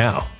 now.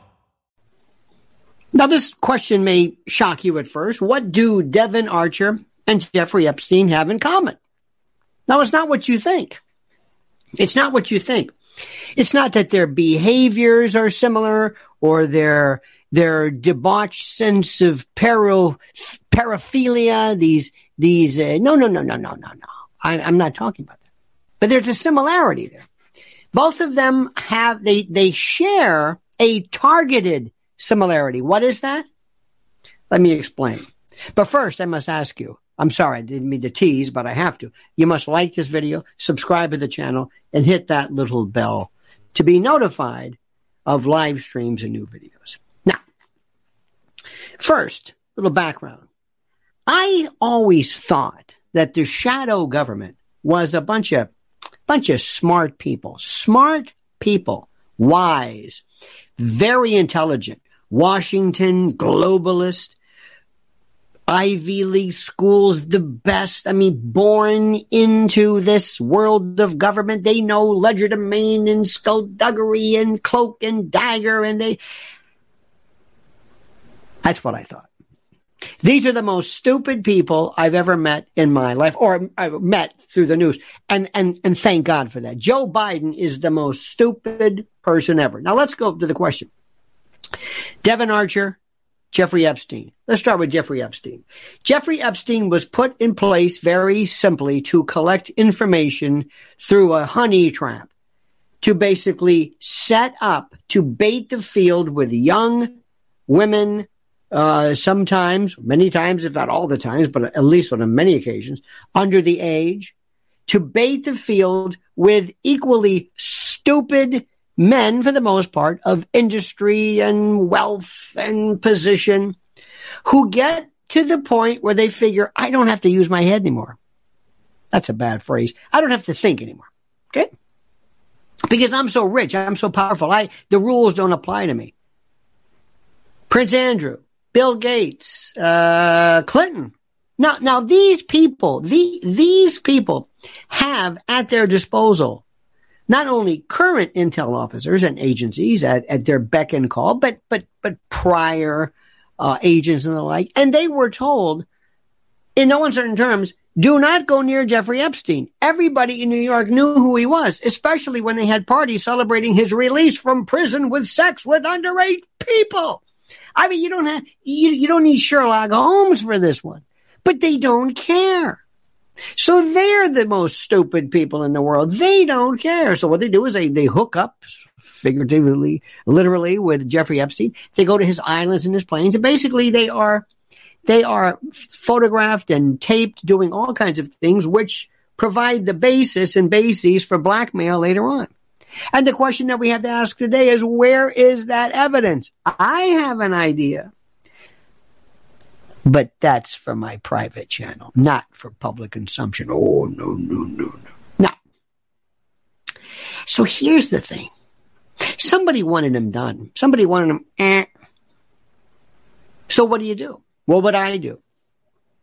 Now, this question may shock you at first. What do Devon Archer and Jeffrey Epstein have in common? Now, it's not what you think. It's not what you think. It's not that their behaviors are similar or their their debauched sense of para, paraphilia. These these uh, no no no no no no no. I, I'm not talking about that. But there's a similarity there. Both of them have they they share a targeted similarity. What is that? Let me explain. But first, I must ask you. I'm sorry, I didn't mean to tease, but I have to. You must like this video, subscribe to the channel, and hit that little bell to be notified of live streams and new videos. Now, first, little background. I always thought that the shadow government was a bunch of bunch of smart people. Smart people wise, very intelligent, Washington globalist, Ivy League schools, the best. I mean, born into this world of government. They know legerdemain and skullduggery and cloak and dagger and they, that's what I thought. These are the most stupid people I've ever met in my life, or I've met through the news. And, and, and thank God for that. Joe Biden is the most stupid person ever. Now let's go to the question. Devon Archer, Jeffrey Epstein. Let's start with Jeffrey Epstein. Jeffrey Epstein was put in place very simply to collect information through a honey trap to basically set up to bait the field with young women, uh, sometimes, many times, if not all the times, but at least on many occasions, under the age, to bait the field with equally stupid men, for the most part, of industry and wealth and position, who get to the point where they figure, I don't have to use my head anymore. That's a bad phrase. I don't have to think anymore. Okay? Because I'm so rich, I'm so powerful. I the rules don't apply to me. Prince Andrew, Bill Gates, uh, Clinton. Now, now these people, the, these people have at their disposal not only current intel officers and agencies at, at their beck and call, but, but, but prior, uh, agents and the like. And they were told in no uncertain terms, do not go near Jeffrey Epstein. Everybody in New York knew who he was, especially when they had parties celebrating his release from prison with sex with underage people. I mean, you don't have, you, you don't need Sherlock Holmes for this one, but they don't care. So they're the most stupid people in the world. They don't care. So what they do is they, they hook up figuratively, literally with Jeffrey Epstein. They go to his islands and his planes and basically they are, they are photographed and taped doing all kinds of things which provide the basis and bases for blackmail later on. And the question that we have to ask today is where is that evidence? I have an idea. But that's for my private channel, not for public consumption. Oh, no, no, no, no. No. So here's the thing. Somebody wanted him done. Somebody wanted him, eh. So what do you do? What would I do?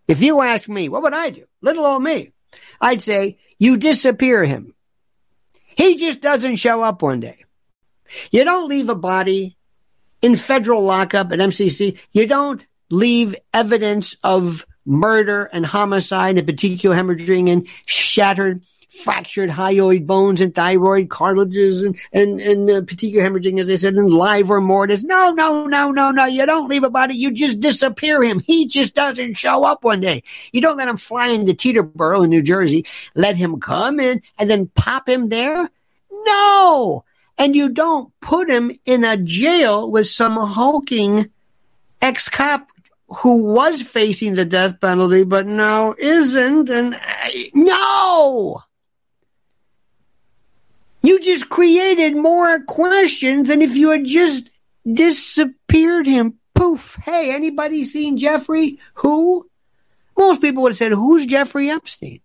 If you ask me, what would I do? Little old me. I'd say, you disappear him. He just doesn't show up one day. You don't leave a body in federal lockup at MCC. You don't leave evidence of murder and homicide and petechial hemorrhaging and shattered fractured hyoid bones and thyroid cartilages and, and, and uh, petechial hemorrhaging, as I said, and livor mortis. No, no, no, no, no. You don't leave a body. You just disappear him. He just doesn't show up one day. You don't let him fly into Teterboro in New Jersey, let him come in and then pop him there. No. And you don't put him in a jail with some hulking ex-cop who was facing the death penalty, but now isn't. And uh, no, you just created more questions than if you had just disappeared him. Poof. Hey, anybody seen Jeffrey? Who? Most people would have said, who's Jeffrey Epstein?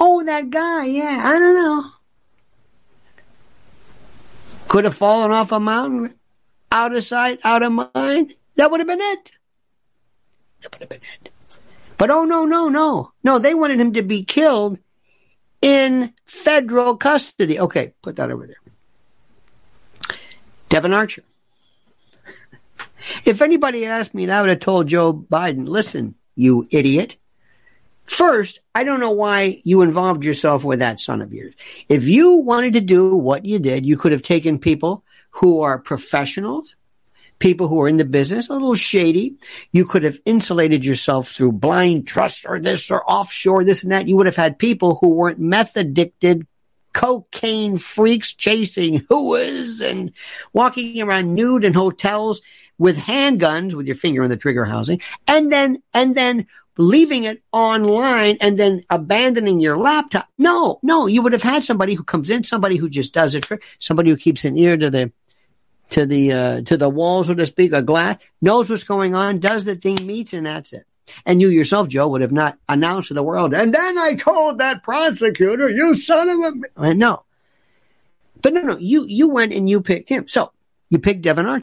Oh, that guy. Yeah, I don't know. Could have fallen off a mountain, out of sight, out of mind. That would have been it. That would have been it. But oh, no, no, no. No, they wanted him to be killed in federal custody. Okay, put that over there. Devon Archer. if anybody asked me, and I would have told Joe Biden, listen, you idiot. First, I don't know why you involved yourself with that son of yours. If you wanted to do what you did, you could have taken people who are professionals, people who are in the business, a little shady. You could have insulated yourself through blind trust or this or offshore, this and that. You would have had people who weren't meth addicted, cocaine freaks chasing whoas and walking around nude in hotels with handguns with your finger on the trigger housing and then, and then leaving it online and then abandoning your laptop. No, no, you would have had somebody who comes in, somebody who just does it, somebody who keeps an ear to the to the uh, to the wall, so to speak, a glass, knows what's going on, does the thing, meets, and that's it. And you yourself, Joe, would have not announced to the world. And then I told that prosecutor, "You son of a." No, But no, no, you you went and you picked him. So you picked Devon Archer.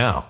now.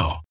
now.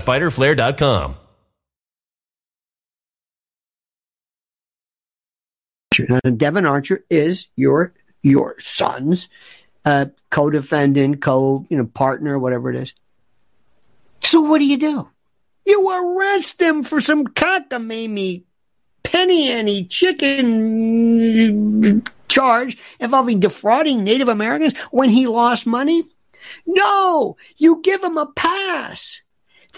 www.fighterflare.com Devon Archer is your your son's uh, co-defendant, co you know partner, whatever it is. So what do you do? You arrest him for some cockamamie, penny ante chicken charge involving defrauding Native Americans when he lost money. No, you give him a pass.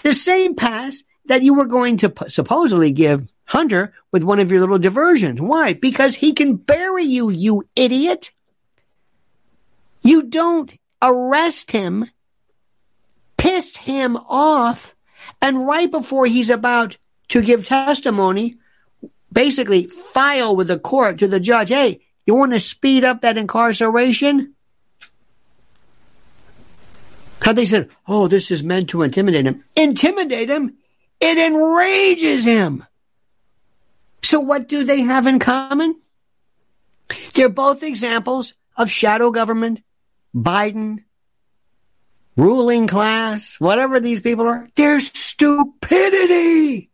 The same pass that you were going to supposedly give Hunter with one of your little diversions. Why? Because he can bury you, you idiot. You don't arrest him, piss him off, and right before he's about to give testimony, basically file with the court to the judge, hey, you want to speed up that incarceration? How they said, oh, this is meant to intimidate him. Intimidate him? It enrages him. So what do they have in common? They're both examples of shadow government, Biden, ruling class, whatever these people are. They're stupidity.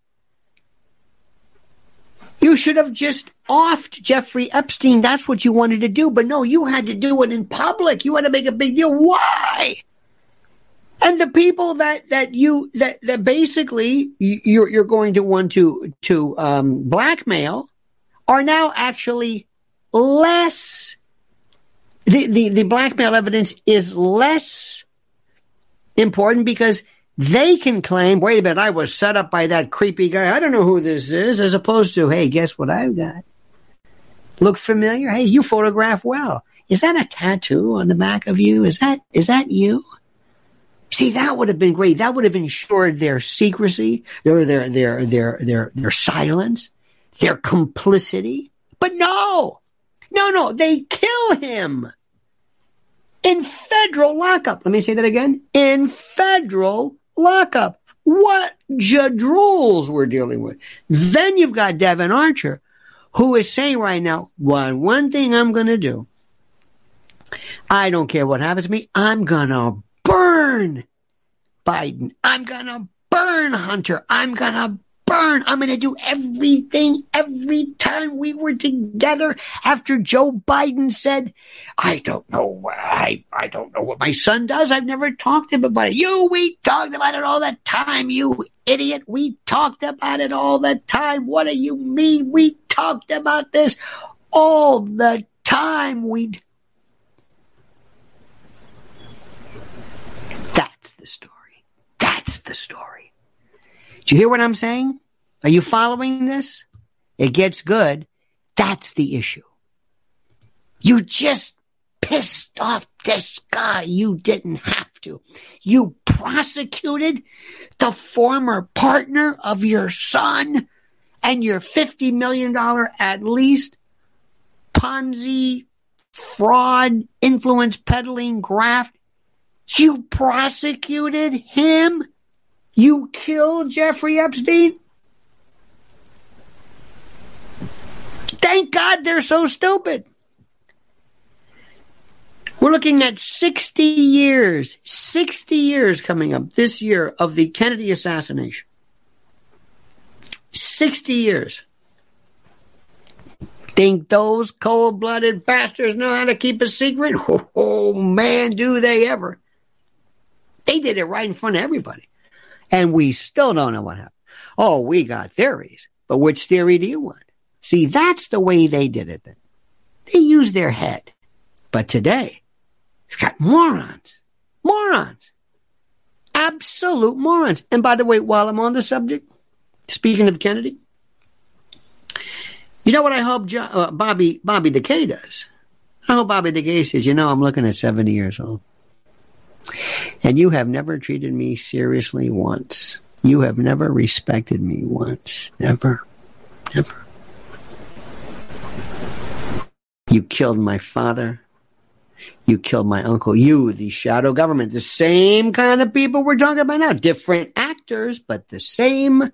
You should have just offed Jeffrey Epstein. That's what you wanted to do. But no, you had to do it in public. You had to make a big deal. Why? And the people that, that you, that, that basically you're, you're going to want to, to, um, blackmail are now actually less, the, the, the blackmail evidence is less important because they can claim, wait a minute, I was set up by that creepy guy. I don't know who this is, as opposed to, hey, guess what I've got? Look familiar? Hey, you photograph well. Is that a tattoo on the back of you? Is that is that you? See, that would have been great. That would have ensured their secrecy, their their their their their their silence, their complicity. But no, no, no, they kill him in federal lockup. Let me say that again. In federal lockup. What jadrules we're dealing with. Then you've got Devon Archer, who is saying right now, one, one thing I'm going to do. I don't care what happens to me. I'm going to burn Biden. I'm going to burn Hunter. I'm going to burn. I'm going to do everything every time we were together after Joe Biden said, I don't know. I, I don't know what my son does. I've never talked to him about it. You, we talked about it all the time. You idiot. We talked about it all the time. What do you mean? We talked about this all the time. We That's the story. That's the story. Do you hear what I'm saying? Are you following this? It gets good. That's the issue. You just pissed off this guy. You didn't have to. You prosecuted the former partner of your son and your $50 million at least Ponzi fraud, influence peddling graft. You prosecuted him. You killed Jeffrey Epstein. Thank God they're so stupid. We're looking at 60 years, 60 years coming up this year of the Kennedy assassination. 60 years. Think those cold blooded bastards know how to keep a secret? Oh, man, do they ever. They did it right in front of everybody. And we still don't know what happened. Oh, we got theories. But which theory do you want? See, that's the way they did it then. They used their head. But today, it's got morons. Morons. Absolute morons. And by the way, while I'm on the subject, speaking of Kennedy, you know what I hope jo- uh, Bobby Bobby Decay does? I hope Bobby Decay says, you know, I'm looking at 70 years old. And you have never treated me seriously once. You have never respected me once. Never. Never. You killed my father. You killed my uncle. You, the shadow government, the same kind of people we're talking about now. Different actors, but the same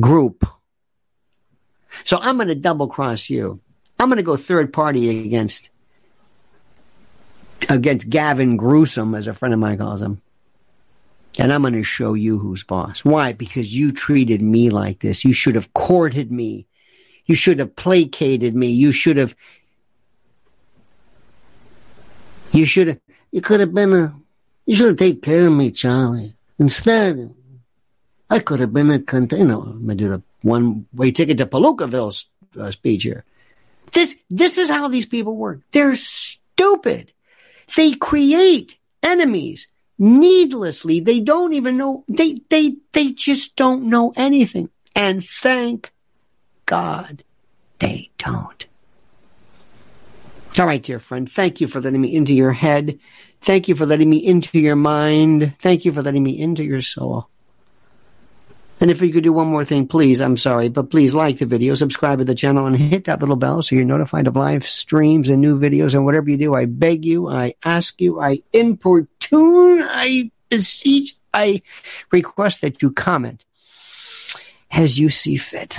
group. So I'm going to double cross you. I'm going to go third party against against Gavin Gruesome, as a friend of mine calls him. And I'm going to show you who's boss. Why? Because you treated me like this. You should have courted me. You should have placated me. You should have. You should have. You could have been a. You should have taken care of me, Charlie. Instead, I could have been a. Know, I'm going to do the one way ticket to Palookaville uh, speech here. This, this is how these people work. They're stupid. They create enemies needlessly. They don't even know, they, they, they just don't know anything. And thank God they don't. All right, dear friend. Thank you for letting me into your head. Thank you for letting me into your mind. Thank you for letting me into your soul. And if you could do one more thing, please, I'm sorry, but please like the video, subscribe to the channel, and hit that little bell so you're notified of live streams and new videos. And whatever you do, I beg you, I ask you, I importune, I beseech, I request that you comment as you see fit.